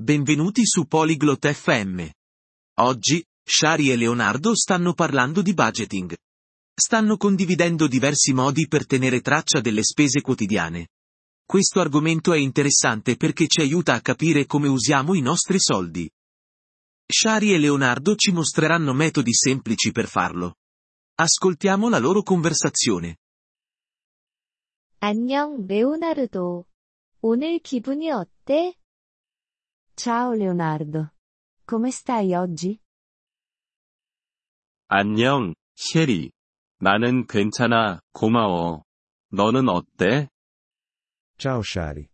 benvenuti su Polyglot FM. Oggi, Shari e Leonardo stanno parlando di budgeting. Stanno condividendo diversi modi per tenere traccia delle spese quotidiane. Questo argomento è interessante perché ci aiuta a capire come usiamo i nostri soldi. Shari e Leonardo ci mostreranno metodi semplici per farlo. Ascoltiamo la loro conversazione. 안녕, 레오나르도. 오늘 기분이 어때? Ciao Leonardo. Come stai oggi? 안녕, 셰리. 나는 괜찮아, 고마워. 너는 어때? Ciao Shari.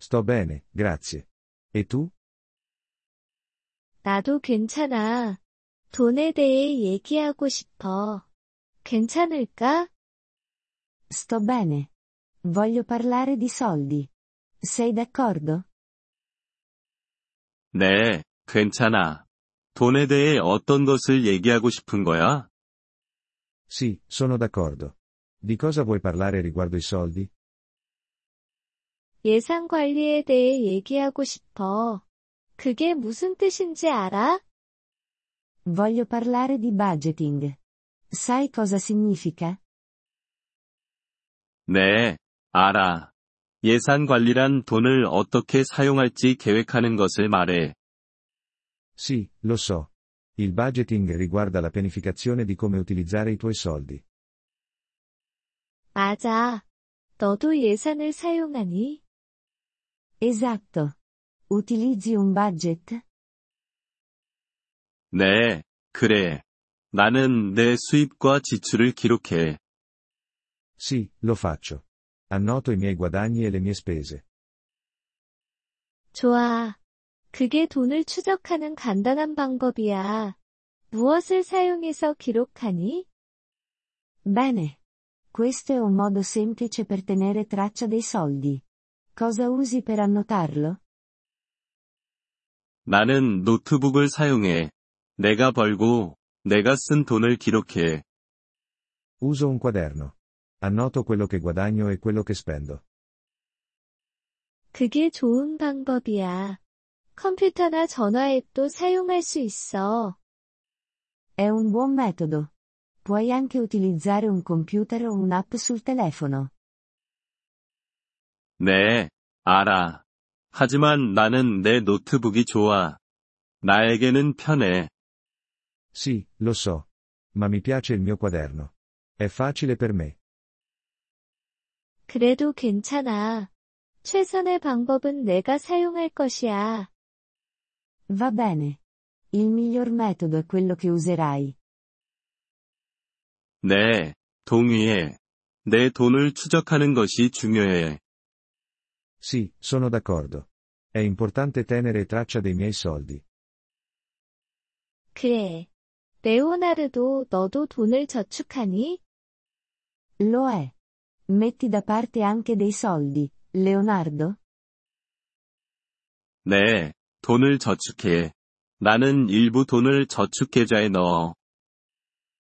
Sto bene, grazie. E tu? 나도 괜찮아. 돈에 대해 얘기하고 싶어. 괜찮을까? Sto bene. Voglio parlare di soldi. Sei d'accordo? 네, 괜찮아. 돈에 대해 어떤 것을 얘기하고 싶은 거야? Sì, sono d'accordo. Di cosa vuoi parlare riguardo i soldi? 예산 관리에 대해 얘기하고 싶어. 그게 무슨 뜻인지 알아? Voglio parlare di budgeting. Sai cosa significa? 네, 알아. 예산 관리란 돈을 어떻게 사용할지 계획하는 것을 말해. Sì, lo so. Il budgeting riguarda la pianificazione di come utilizzare i tuoi soldi. 맞아. 너도 예산을 사용하니? Esatto. Utilizzi un budget? 네, 그래. 나는 내 수입과 지출을 기록해. Sì, lo faccio. Annoto i miei guadagni e le mie spese. 좋아. 그게 돈을 추적하는 간단한 방법이야. 무엇을 사용해서 기록하니? Bene. Questo è un modo semplice per tenere traccia dei soldi. Cosa usi per annotarlo? 나는 노트북을 사용해. 내가 벌고, 내가 쓴 돈을 기록해. Uso un quaderno. Annoto quello che guadagno e quello che spendo. 그게 좋은 방법이야. 컴퓨터나 전화 앱도 사용할 수 있어. È un buon metodo. Puoi anche utilizzare un computer o un'app sul telefono. 네, 알아. 하지만 나는 내 노트북이 좋아. 나에게는 편해. Sì, lo so. Ma mi piace il mio quaderno. È facile per me. 그래도 괜찮아. 최선의 방법은 내가 사용할 것이야. Va bene. Il miglior metodo è quello che userai. 네, 동의해. 내 돈을 추적하는 것이 중요해. Sì, sono d'accordo. È importante tenere traccia dei miei soldi. 그래. 레오나르도 너도 돈을 저축하니? Lo è. Metti da parte anche dei soldi, Leonardo? 네, 돈을 저축해. 나는 일부 돈을 저축계좌에 넣어.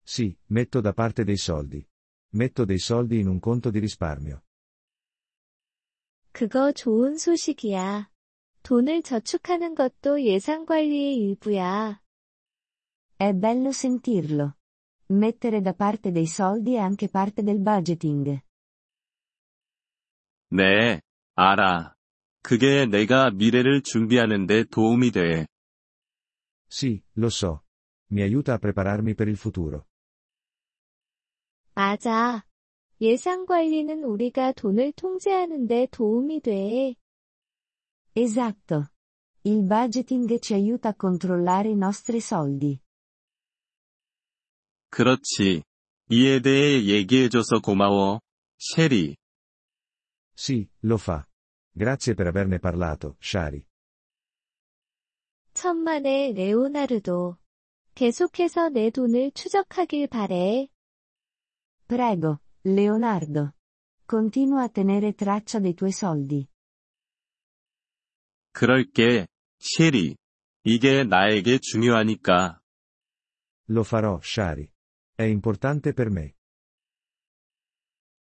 Sì, metto da parte dei soldi. Metto dei soldi in un conto di risparmio. 그거 좋은 소식이야. 돈을 저축하는 것도 예산 관리의 일부야. È bello sentirlo. Mettere da parte dei soldi è anche parte del budgeting. 네, 알아. 그게 내가 미래를 준비하는 데 도움이 돼. Sì, lo so. Mi aiuta a prepararmi per il futuro. 맞아. 예산 관리는 우리가 돈을 통제하는 데 도움이 돼. Esatto. Il budgeting ci aiuta a controllare i nostri soldi. 그렇지. 이에 대해 얘기해줘서 고마워. 셰리. Sì, lo fa. Grazie per averne parlato, Shari. 천만에 레오나르도. 계속해서 내 돈을 추적하길 바래. Prego, Leonardo. Continua a tenere traccia dei tuoi soldi. 그럴게, 셰리. 이게 나에게 중요하니까. Lo farò, Shari. È importante per me.